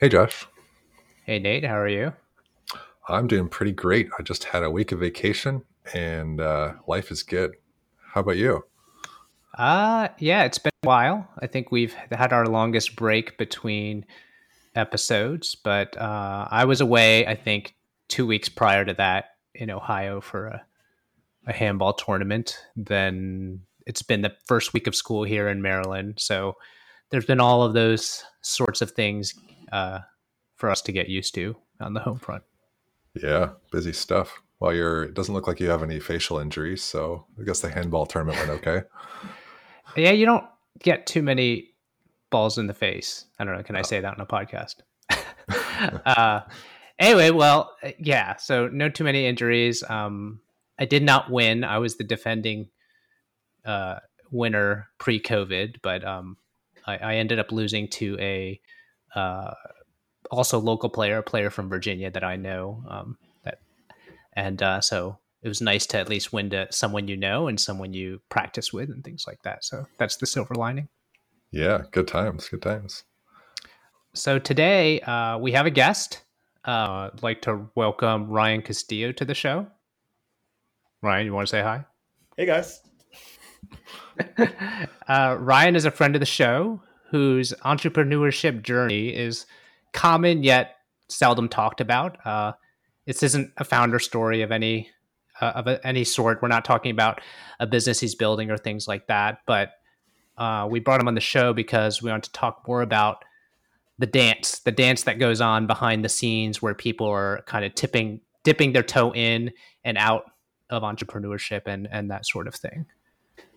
Hey, Josh. Hey, Nate. How are you? I'm doing pretty great. I just had a week of vacation and uh, life is good. How about you? Uh, yeah, it's been a while. I think we've had our longest break between episodes, but uh, I was away, I think, two weeks prior to that in Ohio for a, a handball tournament. Then it's been the first week of school here in Maryland. So there's been all of those sorts of things uh, for us to get used to on the home front. Yeah, busy stuff. Well, you're. It doesn't look like you have any facial injuries, so I guess the handball tournament went okay. yeah, you don't get too many balls in the face. I don't know. Can I say that on a podcast? uh, anyway, well, yeah. So no too many injuries. Um, I did not win. I was the defending uh, winner pre-COVID, but um, I, I, ended up losing to a uh, also local player, a player from Virginia that I know. Um, that and uh, so it was nice to at least win to someone you know and someone you practice with and things like that. So that's the silver lining. Yeah, good times, good times. So today uh, we have a guest. Uh, I'd like to welcome Ryan Castillo to the show. Ryan, you want to say hi? Hey guys. uh, Ryan is a friend of the show whose entrepreneurship journey is common yet seldom talked about. Uh, this isn't a founder story of any uh, of a, any sort. We're not talking about a business he's building or things like that. But uh, we brought him on the show because we want to talk more about the dance, the dance that goes on behind the scenes, where people are kind of tipping, dipping their toe in and out of entrepreneurship and and that sort of thing.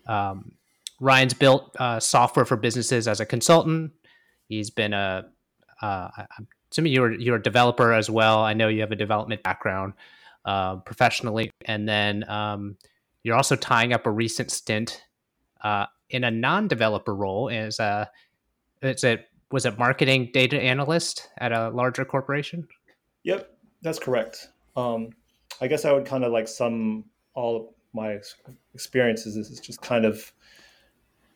Um, Ryan's built uh, software for businesses as a consultant. He's been a uh, I'm assuming you're you're a developer as well. I know you have a development background uh, professionally, and then um, you're also tying up a recent stint uh, in a non-developer role as a it's a was it marketing data analyst at a larger corporation. Yep, that's correct. Um, I guess I would kind of like sum all my experiences is just kind of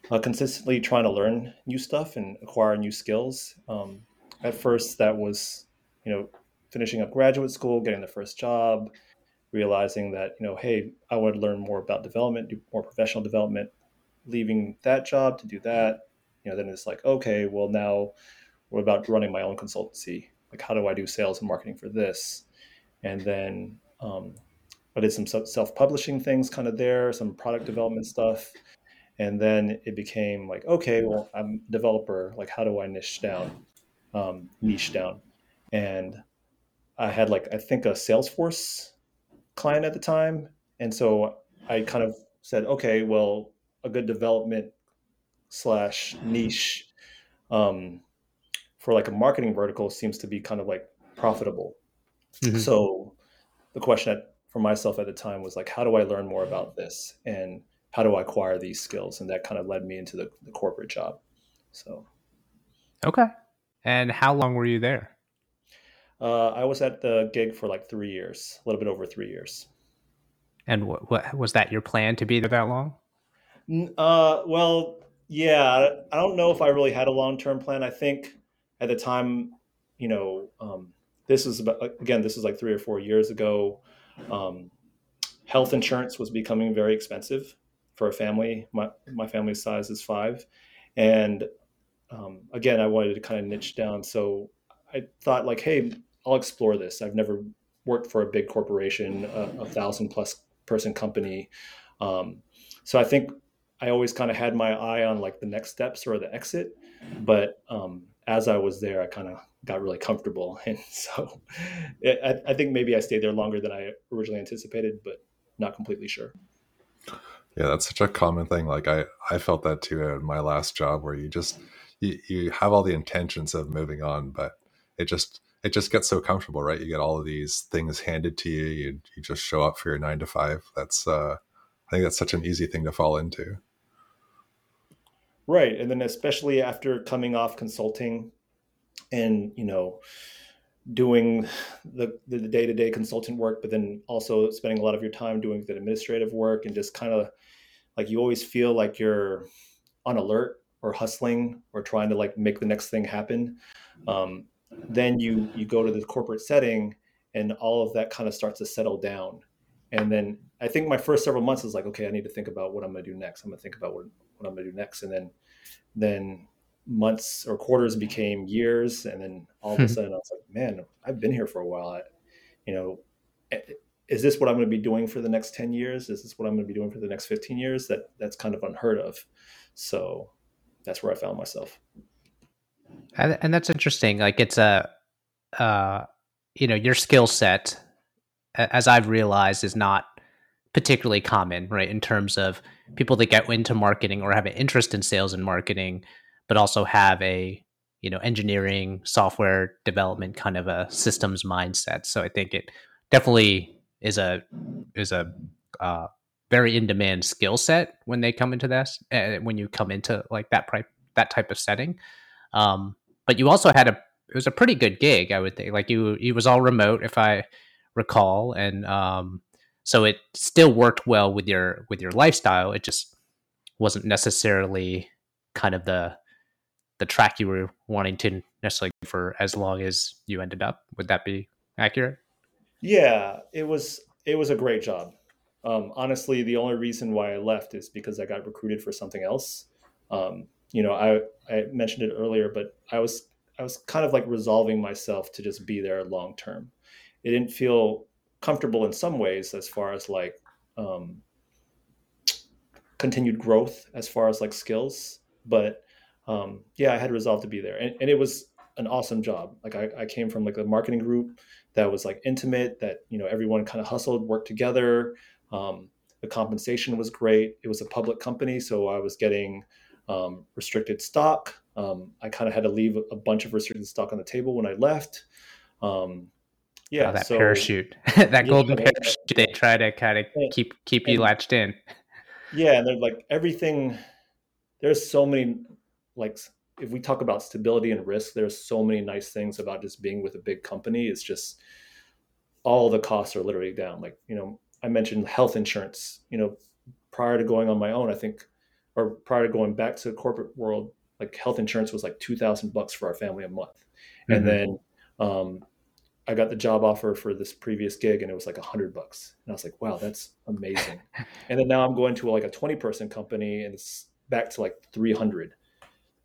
uh, consistently trying to learn new stuff and acquire new skills. Um, at first, that was, you know, finishing up graduate school, getting the first job, realizing that, you know, hey, I would learn more about development, do more professional development, leaving that job to do that. You know, then it's like, okay, well, now what about running my own consultancy? Like, how do I do sales and marketing for this? And then um, I did some self publishing things kind of there, some product development stuff. And then it became like, okay, well, I'm a developer. Like, how do I niche down, um, niche down? And I had like, I think a Salesforce client at the time. And so I kind of said, okay, well, a good development slash niche um, for like a marketing vertical seems to be kind of like profitable. Mm-hmm. So the question for myself at the time was like, how do I learn more about this? And how do I acquire these skills? And that kind of led me into the, the corporate job. So, okay. And how long were you there? Uh, I was at the gig for like three years, a little bit over three years. And what, what was that your plan to be there that long? Uh, well, yeah, I don't know if I really had a long term plan. I think at the time, you know, um, this is about again, this is like three or four years ago. Um, health insurance was becoming very expensive for a family. My my family's size is five, and um, again, I wanted to kind of niche down. So I thought like, hey, I'll explore this. I've never worked for a big corporation, a, a thousand plus person company. Um, so I think I always kind of had my eye on like the next steps or the exit. But um, as I was there, I kind of got really comfortable. And so it, I, I, think maybe I stayed there longer than I originally anticipated, but not completely sure. Yeah, that's such a common thing. Like I, I felt that too at my last job where you just, you, you have all the intentions of moving on, but it just, it just gets so comfortable, right? You get all of these things handed to you. You, you just show up for your nine to five. That's, uh, I think that's such an easy thing to fall into. Right. And then especially after coming off consulting and, you know, doing the the day-to-day consultant work, but then also spending a lot of your time doing the administrative work and just kind of like you always feel like you're on alert or hustling or trying to like make the next thing happen. Um, then you you go to the corporate setting and all of that kind of starts to settle down. And then i think my first several months is like okay i need to think about what i'm to do next. I'm to think about what, what i'm to do next. And then then months or quarters became years and then all of a hmm. sudden i was like man i've been here for a while. I, you know is this what i'm going to be doing for the next 10 years? Is this what i'm going to be doing for the next 15 years? That that's kind of unheard of. So that's where i found myself. And, and that's interesting like it's a uh you know your skill set as i've realized is not particularly common right in terms of people that get into marketing or have an interest in sales and marketing but also have a you know engineering software development kind of a systems mindset. So i think it definitely is a is a uh, very in demand skill set when they come into this uh, when you come into like that pri- that type of setting. Um, but you also had a it was a pretty good gig i would think. Like you it was all remote if i recall and um, so it still worked well with your with your lifestyle. It just wasn't necessarily kind of the the track you were wanting to necessarily for as long as you ended up. Would that be accurate? Yeah, it was it was a great job. Um, honestly, the only reason why I left is because I got recruited for something else. Um, you know, I I mentioned it earlier, but I was I was kind of like resolving myself to just be there long term. It didn't feel comfortable in some ways as far as like um, continued growth as far as like skills, but um, yeah, I had resolved to be there, and, and it was an awesome job. Like I, I came from like a marketing group that was like intimate, that you know everyone kind of hustled, worked together. Um, the compensation was great. It was a public company, so I was getting um, restricted stock. Um, I kind of had to leave a bunch of restricted stock on the table when I left. Um, yeah, oh, that so, parachute, that yeah, golden parachute. They try to kind of keep keep you latched in. Yeah, and they're like everything. There's so many like if we talk about stability and risk, there's so many nice things about just being with a big company. It's just all the costs are literally down. Like, you know, I mentioned health insurance, you know, prior to going on my own, I think, or prior to going back to the corporate world, like health insurance was like 2000 bucks for our family a month. Mm-hmm. And then, um, I got the job offer for this previous gig and it was like a hundred bucks. And I was like, wow, that's amazing. and then now I'm going to like a 20 person company and it's back to like 300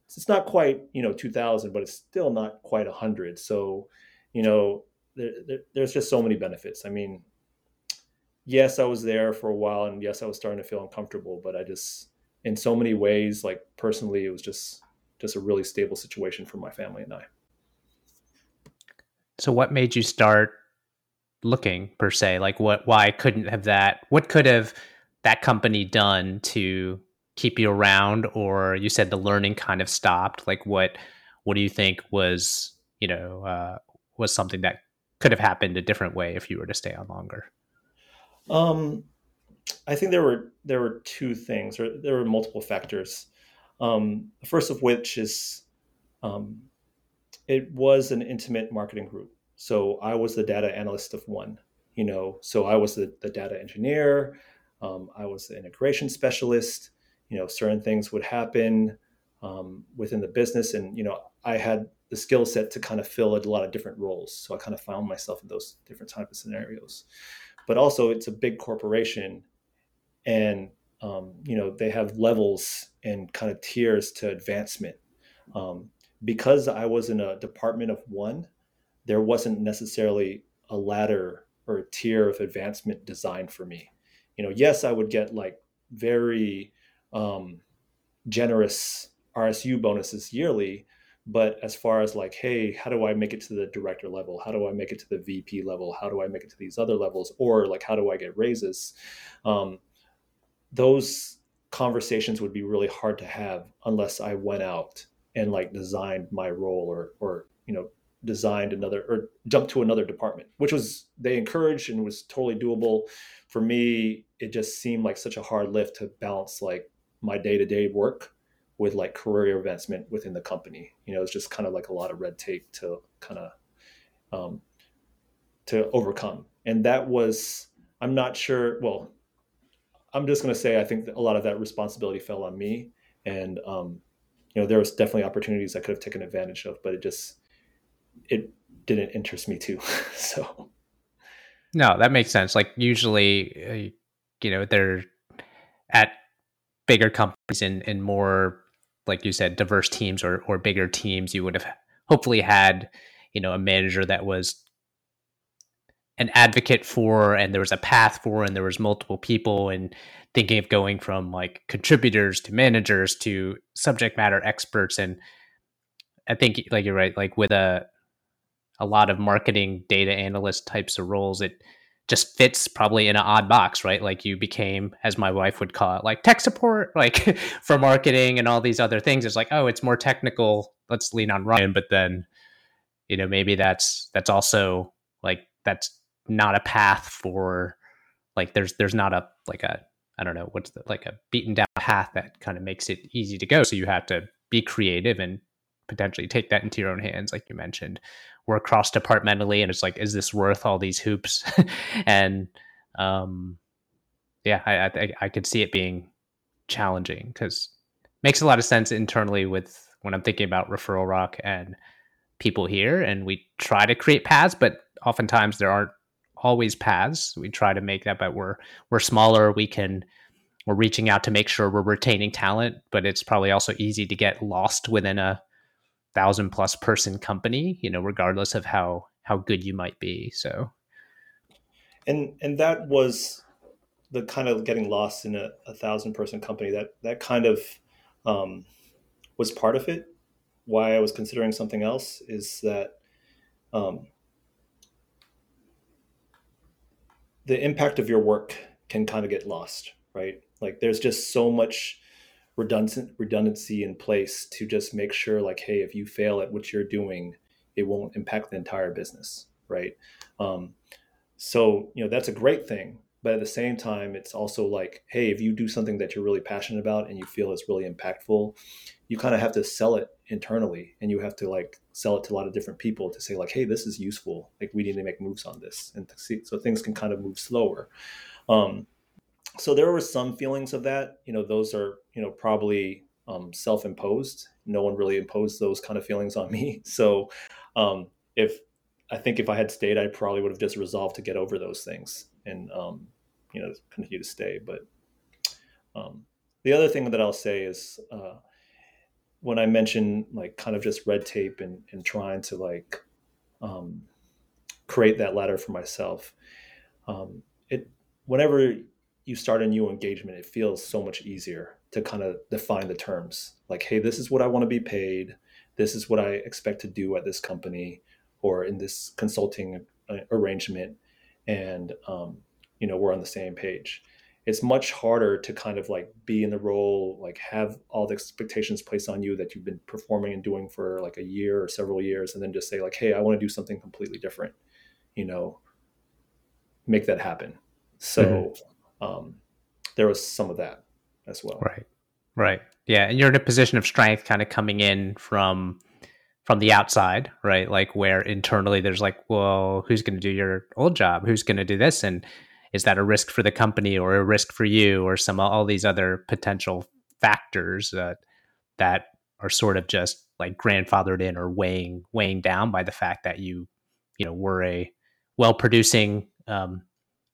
it's not quite you know 2000 but it's still not quite 100 so you know there, there, there's just so many benefits. I mean yes i was there for a while and yes i was starting to feel uncomfortable but i just in so many ways like personally it was just just a really stable situation for my family and i. So what made you start looking per se? Like what why couldn't have that what could have that company done to keep you around or you said the learning kind of stopped like what what do you think was you know uh, was something that could have happened a different way if you were to stay on longer? Um i think there were there were two things or there were multiple factors. Um the first of which is um it was an intimate marketing group. So i was the data analyst of one you know so i was the, the data engineer. Um, i was the integration specialist you know certain things would happen um, within the business. And you know i had the skill set to kind of fill a lot of different roles. So i kind of found myself in those different type of scenarios. But also it's a big corporation. And um, you know they have levels and kind of tiers to advancement. Um, because i was in a department of one there wasn't necessarily a ladder or a tier of advancement designed for me. You know yes i would get like very um, generous RSU bonuses yearly. But as far as like, hey, how do I make it to the director level? How do I make it to the VP level? How do I make it to these other levels? Or like, how do I get raises? Um, those conversations would be really hard to have unless I went out and like designed my role or or you know designed another or jumped to another department, which was they encouraged and was totally doable. For me, it just seemed like such a hard lift to balance like my day-to-day work with like career advancement within the company you know it's just kind of like a lot of red tape to kind of um, to overcome and that was i'm not sure well i'm just going to say i think a lot of that responsibility fell on me and um, you know there was definitely opportunities i could have taken advantage of but it just it didn't interest me too. so no, that makes sense. Like usually, uh, you know, they're at bigger companies and in more, like you said, diverse teams or or bigger teams. You would have hopefully had, you know, a manager that was an advocate for and there was a path for and there was multiple people and thinking of going from like contributors to managers to subject matter experts and i think like you're right like with a a lot of marketing data analyst types of roles it just fits probably in an odd box right? Like you became as my wife would call it like tech support like for marketing and all these other things. It's like oh it's more technical. Let's lean on ryan. But then you know maybe that's that's also like that's not a path for like there's there's not a like a I don't know what's the, like a beaten down path that kind of makes it easy to go. So you have to be creative and potentially take that into your own hands, like you mentioned, work cross departmentally, and it's like, is this worth all these hoops? and um, yeah, I, I I could see it being challenging because makes a lot of sense internally with when I'm thinking about referral rock and people here, and we try to create paths, but oftentimes there aren't always paths. We try to make that, but we're we're smaller. We can we're reaching out to make sure we're retaining talent, but it's probably also easy to get lost within a thousand plus person company. You know, regardless of how how good you might be. So, and and that was the kind of getting lost in a, a thousand person company. That that kind of um, was part of it. Why I was considering something else is that um, the impact of your work can kind of get lost, right? Like there's just so much redundant redundancy in place to just make sure like hey if you fail at what you're doing it won't impact the entire business right? Um, so you know that's a great thing but at the same time it's also like hey if you do something that you're really passionate about and you feel is really impactful you kind of have to sell it internally and you have to like sell it to a lot of different people to say like hey this is useful. Like we need to make moves on this and see, so things can kind of move slower. Um, so there were some feelings of that. You know those are you know probably um, self-imposed. No one really imposed those kind of feelings on me. So um, if i think if i had stayed i probably would have just resolved to get over those things and um, you know continue to stay. But um, the other thing that i'll say is uh, when I mention like kind of just red tape and, and trying to like um, create that ladder for myself, um, it whenever you start a new engagement, it feels so much easier to kind of define the terms. Like, hey, this is what I want to be paid. This is what I expect to do at this company or in this consulting uh, arrangement, and um, you know we're on the same page it's much harder to kind of like be in the role, like have all the expectations placed on you that you've been performing and doing for like a year or several years, and then just say like, "Hey, I want to do something completely different," you know, make that happen. So mm-hmm. Um, there was some of that as well. Right, right, yeah, and you're in a position of strength, kind of coming in from from the outside, right? Like where internally there's like, well, who's going to do your old job? Who's going to do this? And is that a risk for the company or a risk for you or some all these other potential factors that that are sort of just like grandfathered in or weighing weighing down by the fact that you you know were a well producing um,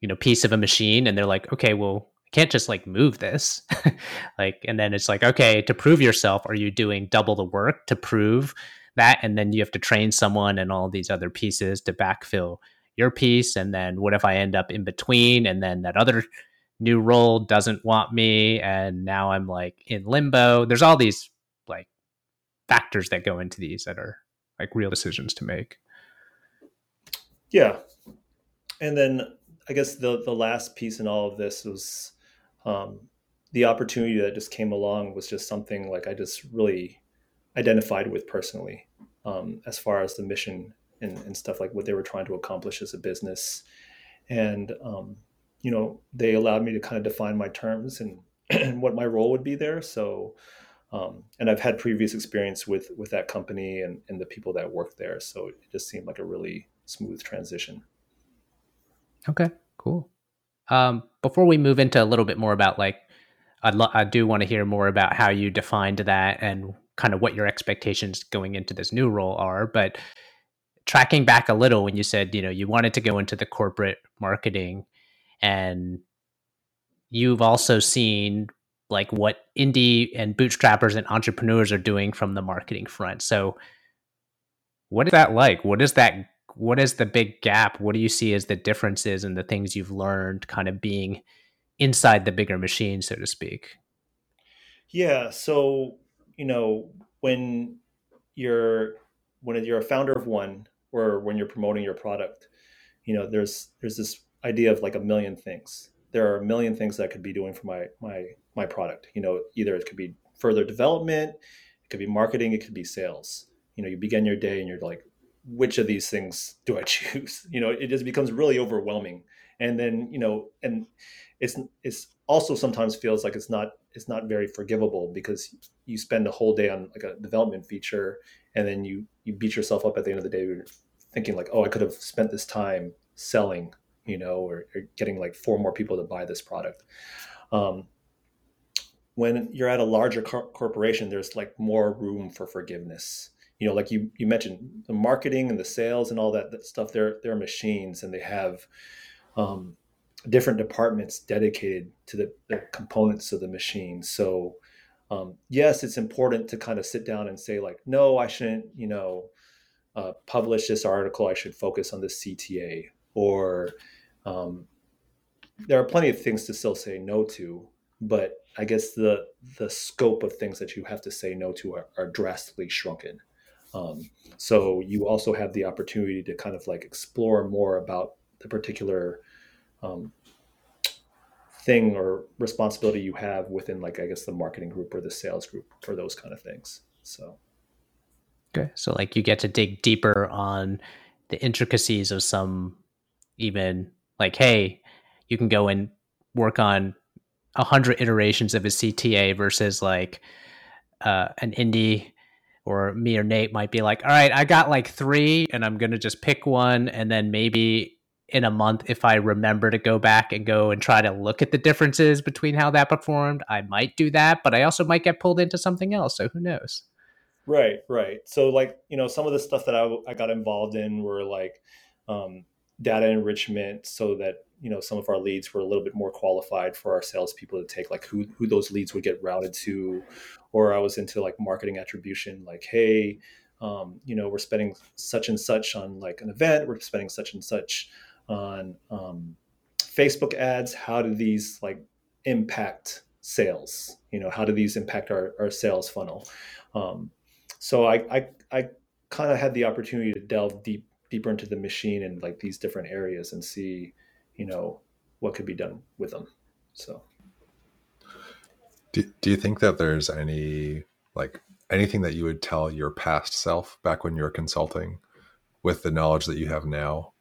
you know piece of a machine and they're like okay well I can't just like move this. Like and then it's like okay to prove yourself are you doing double the work to prove that? And then you have to train someone and all these other pieces to backfill your piece. And then what if i end up in between? And then that other new role doesn't want me. And now i'm like in limbo. There's all these like factors that go into these that are like real decisions to make. Yeah. And then i guess the the last piece in all of this was um, the opportunity that just came along was just something like i just really identified with personally um, as far as the mission and, and stuff like what they were trying to accomplish as a business. And, um, you know, they allowed me to kind of define my terms and, and what my role would be there. So, um, and I've had previous experience with with that company and, and the people that work there. So it just seemed like a really smooth transition. Okay, cool. Um, before we move into a little bit more about like, I'd lo- I do want to hear more about how you defined that and kind of what your expectations going into this new role are. But tracking back a little when you said you know you wanted to go into the corporate marketing and you've also seen like what indie and bootstrappers and entrepreneurs are doing from the marketing front so what is that like what is that what is the big gap? What do you see as the differences and the things you've learned kind of being inside the bigger machine so to speak? Yeah so you know when you're when you're a founder of one or when you're promoting your product you know there's there's this idea of like a million things. There are a million things that I could be doing for my my my product. You know either it could be further development it could be marketing it could be sales. You know you begin your day and you're like which of these things do i choose? You know it just becomes really overwhelming. And then you know and it's it's also sometimes feels like it's not it's not very forgivable because you spend a whole day on like a development feature and then you you beat yourself up at the end of the day thinking like oh i could have spent this time selling you know or, or getting like four more people to buy this product. Um, when you're at a larger cor- corporation there's like more room for forgiveness you know like you you mentioned the marketing and the sales and all that, that stuff. They're they're machines and they have um, different departments dedicated to the, the, components of the machine. So um, yes it's important to kind of sit down and say like no i shouldn't you know uh, publish this article. I should focus on the cta or um, there are plenty of things to still say no to but i guess the the scope of things that you have to say no to are, are drastically shrunken um, so you also have the opportunity to kind of like explore more about the particular um, thing or responsibility you have within like i guess the marketing group or the sales group for those kind of things. So. Okay. So like you get to dig deeper on the intricacies of some even like hey you can go and work on a hundred iterations of a cta versus like uh, an indie or me or nate might be like all right i got like three and i'm gonna just pick one and then maybe in a month if I remember to go back and go and try to look at the differences between how that performed, I might do that, but I also might get pulled into something else. So who knows? Right, right. So like, you know, some of the stuff that I, I got involved in were like um, data enrichment so that, you know, some of our leads were a little bit more qualified for our salespeople to take, like who, who those leads would get routed to. Or I was into like marketing attribution, like, hey, um, you know, we're spending such and such on like an event, we're spending such and such on um, Facebook ads. How do these like impact sales? You know, how do these impact our, our sales funnel? Um, so I, I, I kind of had the opportunity to delve deep, deeper into the machine and like these different areas and see, you know, what could be done with them. So, do, do you think that there's any like anything that you would tell your past self back when you were consulting with the knowledge that you have now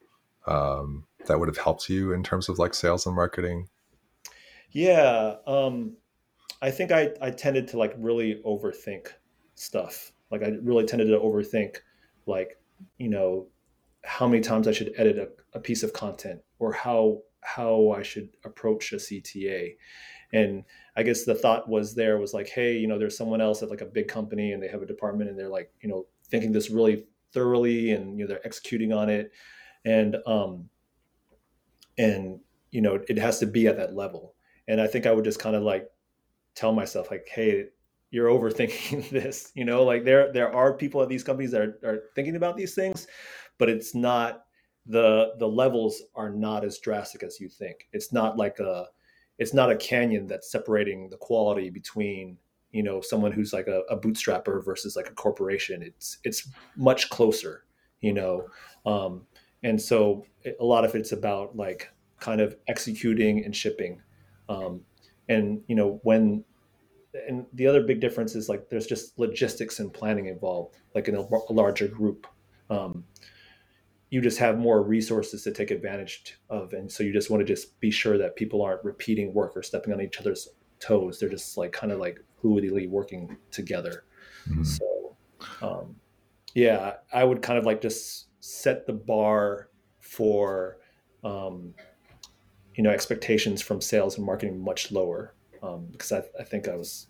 um, that would have helped you in terms of like sales and marketing? Yeah, um, I think I, I tended to like really overthink stuff. Like I really tended to overthink, like you know, how many times I should edit a, piece of content or how how I should approach a CTA. And I guess the thought was there was like, hey, you know, there's someone else at like a big company and they have a department and they're like, you know, thinking this really thoroughly and you know they're executing on it and um and you know it has to be at that level and i think i would just kind of like tell myself like hey you're overthinking this you know like there there are people at these companies that are, are thinking about these things but it's not the the levels are not as drastic as you think. It's not like a it's not a canyon that's separating the quality between you know someone who's like a, a bootstrapper versus like a corporation. It's it's much closer you know? Um, and so a lot of it's about like kind of executing and shipping. Um, and you know when and the other big difference is like there's just logistics and planning involved like in a, a larger group. Um, you just have more resources to take advantage of and so you just want to just be sure that people aren't repeating work or stepping on each other's toes. They're just like kind of like fluidly working together. Mm-hmm. so um, yeah i would kind of like just set the bar for um, you know expectations from sales and marketing much lower um, because I, I, think I was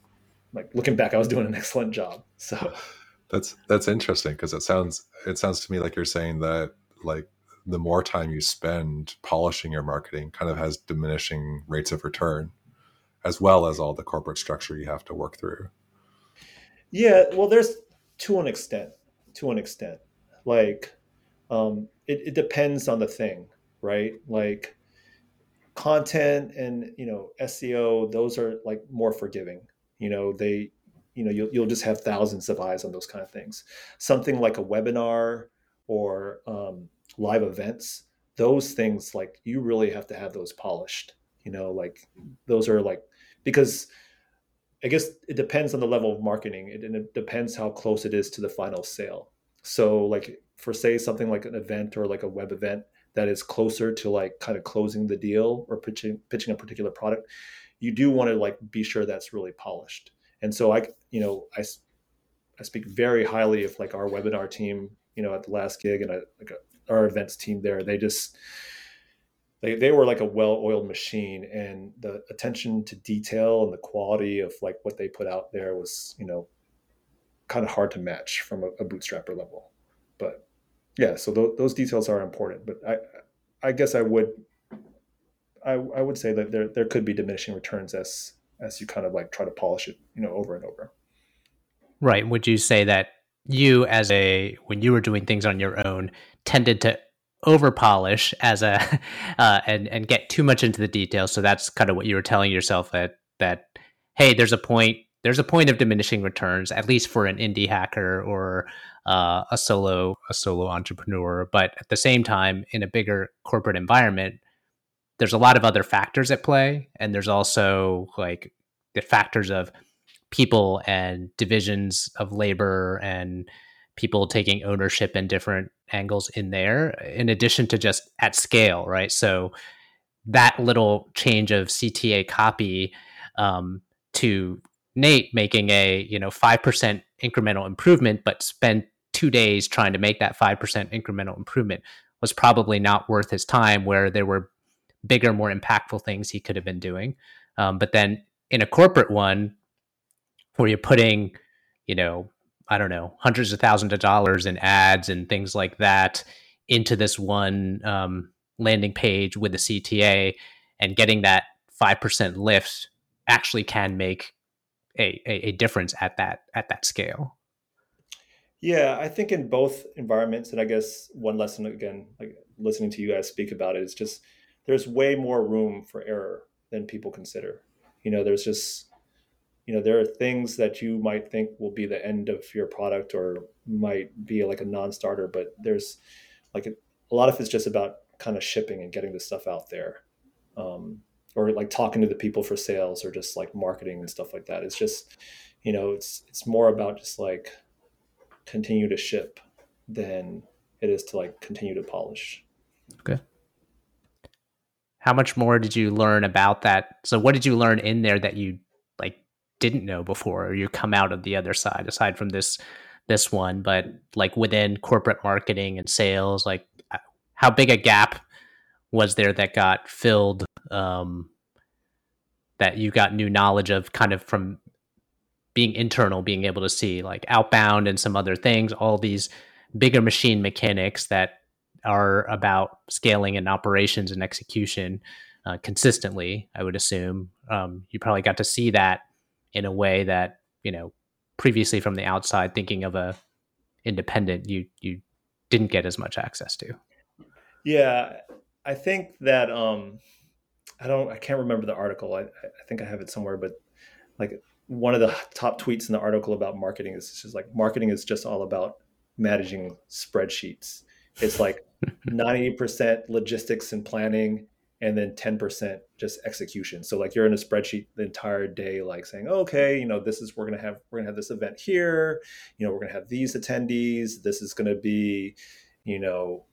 like looking back I was doing an excellent job so. That's that's interesting because it sounds it sounds to me like you're saying that like the more time you spend polishing your marketing kind of has diminishing rates of return as well as all the corporate structure you have to work through. Yeah, well there's to an extent, to an extent. Like um it, it depends on the thing, right? Like content and you know SEO, those are like more forgiving. You know, they you know you'll, you'll just have thousands of eyes on those kind of things something like a webinar or um, live events those things like you really have to have those polished you know like those are like because i guess it depends on the level of marketing it, and it depends how close it is to the final sale. So like for say something like an event or like a web event that is closer to like kind of closing the deal or pitching pitching a particular product you do want to like be sure that's really polished. And so I, you know, I, I speak very highly of like our webinar team, you know, at the last gig and I, like a, our events team there. They just, they, they were like a well-oiled machine and the attention to detail and the quality of like what they put out there was, you know, kind of hard to match from a, a bootstrapper level. But yeah, so th- those details are important. But I, I guess I would, I, I would say that there there could be diminishing returns as as you kind of like try to polish it, you know, over and over. Right. Would you say that you, as a when you were doing things on your own, tended to over polish as a uh, and and get too much into the details? So that's kind of what you were telling yourself that that hey, there's a point there's a point of diminishing returns, at least for an indie hacker or uh, a solo a solo entrepreneur. But at the same time, in a bigger corporate environment, there's a lot of other factors at play and there's also like the factors of people and divisions of labor and people taking ownership and different angles in there in addition to just at scale right so that little change of cta copy um, to nate making a you know 5% incremental improvement but spend two days trying to make that 5% incremental improvement was probably not worth his time where there were bigger, more impactful things he could have been doing. Um, but then in a corporate one, where you're putting, you know, I don't know, hundreds of thousands of dollars in ads and things like that into this one um, landing page with the CTA and getting that 5% lift actually can make a, a, a difference at that at that scale. Yeah, I think in both environments, and I guess one lesson again, like listening to you guys speak about it, is just there's way more room for error than people consider. You know, there's just you know there are things that you might think will be the end of your product or might be like a non-starter but there's like a, a lot of it's just about kind of shipping and getting the stuff out there. Um, or like talking to the people for sales or just like marketing and stuff like that. It's just you know it's it's more about just like continue to ship than it is to like continue to polish. Okay. How much more did you learn about that? So what did you learn in there that you didn't know before or you come out of the other side aside from this this one, but like within corporate marketing and sales, like uh, how big a gap was there that got filled um that you got new knowledge of kind of from being internal, being able to see like outbound and some other things, all these bigger machine mechanics that are about scaling and operations and execution uh, consistently. I would assume um, you probably got to see that in a way that you know previously from the outside, thinking of a independent, you you didn't get as much access to. Yeah, I think that um, I don't, I can't remember the article. I, I think I have it somewhere, but like one of the top tweets in the article about marketing is just like marketing is just all about managing spreadsheets. It's like 90% logistics and planning and then 10% just execution. So like you're in a spreadsheet the entire day like saying okay you know this is we're going to have we're going to have this event here. You know we're going to have these attendees. This is going to be you know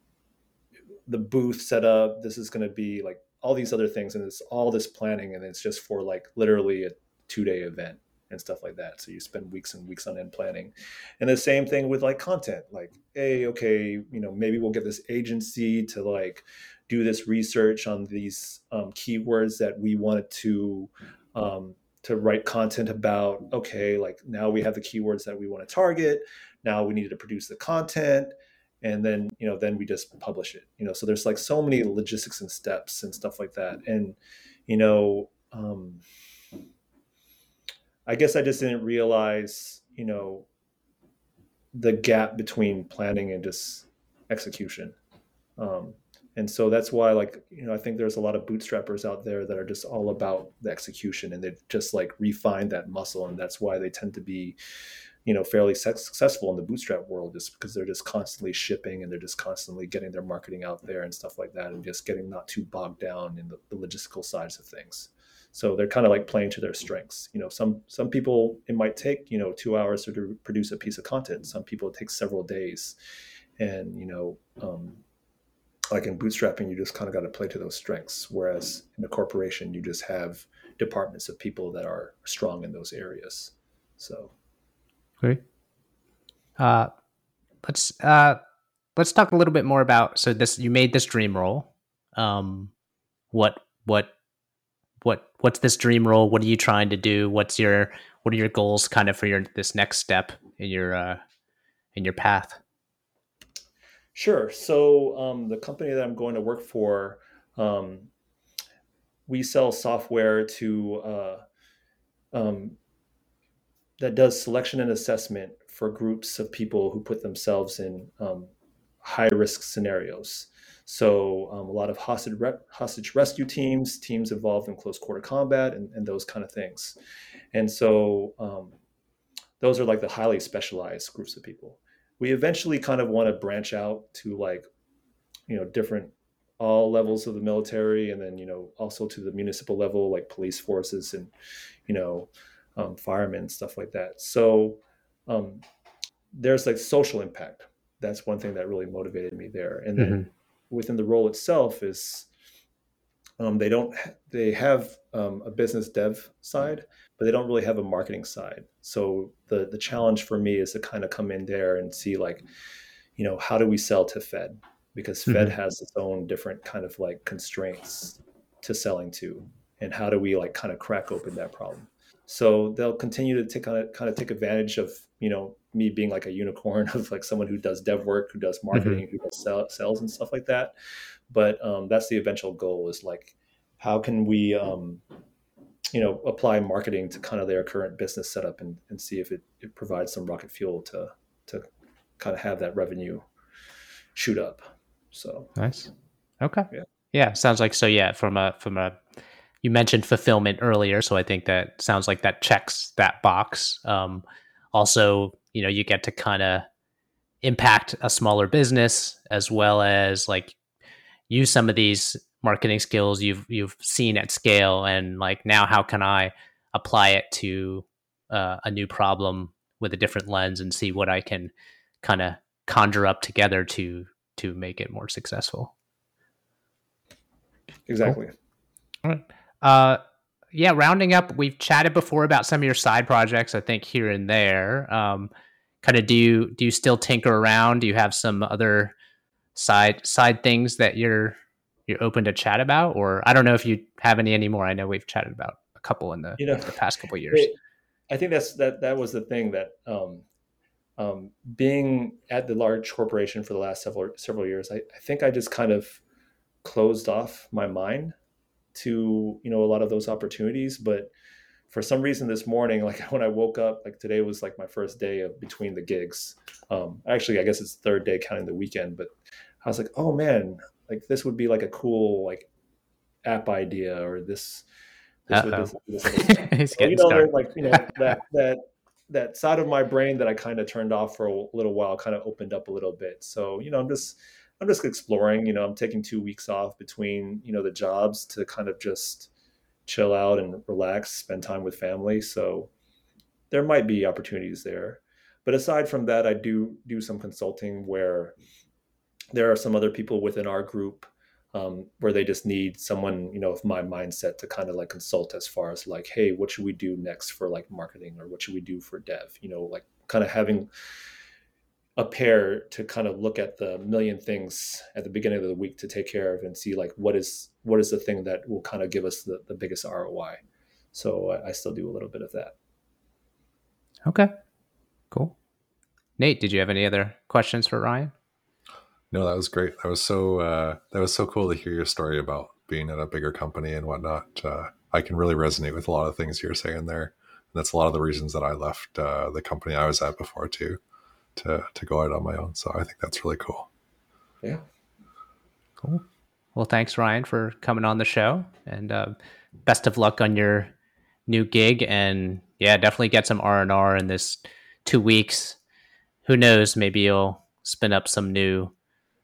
the booth set up. This is going to be like all these other things and it's all this planning and it's just for like literally a two day event and stuff like that. So you spend weeks and weeks on end planning. And the same thing with like content, like, hey, okay, you know, maybe we'll get this agency to like do this research on these um, keywords that we wanted to um, to write content about. Okay, like now we have the keywords that we want to target. now we needed to produce the content and then you know then we just publish it you know so there's like so many logistics and steps and stuff like that and you know um i guess i just didn't realize you know the gap between planning and just execution. Um and so that's why like you know i think there's a lot of bootstrappers out there that are just all about the execution and they've just like refined that muscle and that's why they tend to be you know fairly successful in the bootstrap world just because they're just constantly shipping and they're just constantly getting their marketing out there and stuff like that and just getting not too bogged down in the, the logistical sides of things so they're kind of like playing to their strengths you know some some people it might take you know two hours to produce a piece of content some people it takes several days and you know um, like in bootstrapping you just kind of got to play to those strengths whereas in a corporation you just have departments of people that are strong in those areas so Great. Uh, let's uh, let's talk a little bit more about. So this you made this dream role. Um, what what what what's this dream role? What are you trying to do? What's your what are your goals kind of for your this next step in your uh, in your path? Sure. So um, the company that I'm going to work for, um, we sell software to uh, um, that does selection and assessment for groups of people who put themselves in um, high risk scenarios. So um, a lot of hostage, re- hostage rescue teams, teams involved in close quarter combat, and, and those kind of things. And so um, those are like the highly specialized groups of people. We eventually kind of want to branch out to like, you know, different all levels of the military, and then you know also to the municipal level, like police forces and you know um, firemen, stuff like that. So um, there's like social impact. That's one thing that really motivated me there. And then mm-hmm. within the role itself is um, they don't they have um, a business dev side, but they don't really have a marketing side. So the the challenge for me is to kind of come in there and see like, you know, how do we sell to Fed? Because Fed mm-hmm. has its own different kind of like constraints to selling to, and how do we like kind of crack open that problem? So they'll continue to take kind of kind of take advantage of you know me being like a unicorn of like someone who does dev work, who does marketing, mm-hmm. who does sell, sales and stuff like that. But um, that's the eventual goal is like how can we um, you know apply marketing to kind of their current business setup and, and see if it, it provides some rocket fuel to to kind of have that revenue shoot up. So nice. Okay. Yeah. Yeah. Sounds like so. Yeah. From a from a you mentioned fulfillment earlier, so I think that sounds like that checks that box. Um, also, you know, you get to kind of impact a smaller business as well as like use some of these marketing skills you've you've seen at scale, and like now, how can I apply it to uh, a new problem with a different lens and see what I can kind of conjure up together to to make it more successful. Exactly. Cool. All right. Uh, yeah, rounding up, we've chatted before about some of your side projects. I think here and there. Um, kind of do you do you still tinker around? Do you have some other side side things that you're you're open to chat about, or I don't know if you have any anymore. I know we've chatted about a couple in the, you know, the past couple years. I think that's that that was the thing that um, um, being at the large corporation for the last several several years, I, I think I just kind of closed off my mind to you know a lot of those opportunities but for some reason this morning like when i woke up like today was like my first day of between the gigs. Um actually i guess it's third day counting the weekend but i was like oh man like this would be like a cool like app idea or this this, would, this, this so, you know like you know that that that side of my brain that i kind of turned off for a little while kind of opened up a little bit. So you know i'm just I'm just exploring. You know, I'm taking two weeks off between you know the jobs to kind of just chill out and relax, spend time with family. So there might be opportunities there. But aside from that, I do do some consulting where there are some other people within our group um, where they just need someone, you know, of my mindset to kind of like consult as far as like, hey, what should we do next for like marketing or what should we do for dev? You know, like kind of having a pair to kind of look at the million things at the beginning of the week to take care of and see like what is what is the thing that will kind of give us the, the biggest ROI. So I, I still do a little bit of that. Okay, cool. Nate, did you have any other questions for Ryan? No, that was great. That was so uh, that was so cool to hear your story about being at a bigger company and whatnot. Uh, I can really resonate with a lot of things you're saying there. And that's a lot of the reasons that I left uh, the company I was at before too, to to go out on my own. So I think that's really cool. Yeah. Cool. Well, thanks, Ryan, for coming on the show, and uh, best of luck on your new gig. And yeah, definitely get some R and R in this two weeks. Who knows? Maybe you'll spin up some new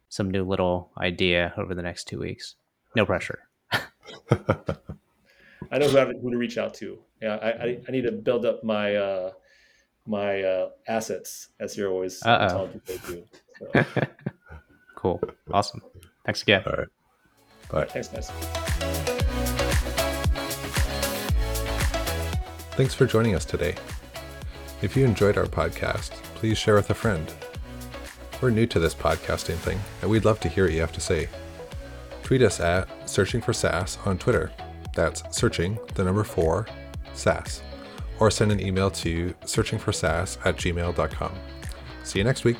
some new little idea over the next two weeks. No pressure. I know who, have, who to reach out to. Yeah, I, I, I need to build up my uh, my uh, assets, as you're always Uh-oh. telling people to do. So, cool. Awesome. Thanks again. All right. Bye. thanks, guys. Thanks for joining us today. If you enjoyed our podcast, please share with a friend. We're new to this podcasting thing, and we'd love to hear what you have to say. Tweet us at Searching for SaaS on Twitter. That's searching, the number four, SaaS. Or send an email to searchingforsaas at gmail.com. See you next week.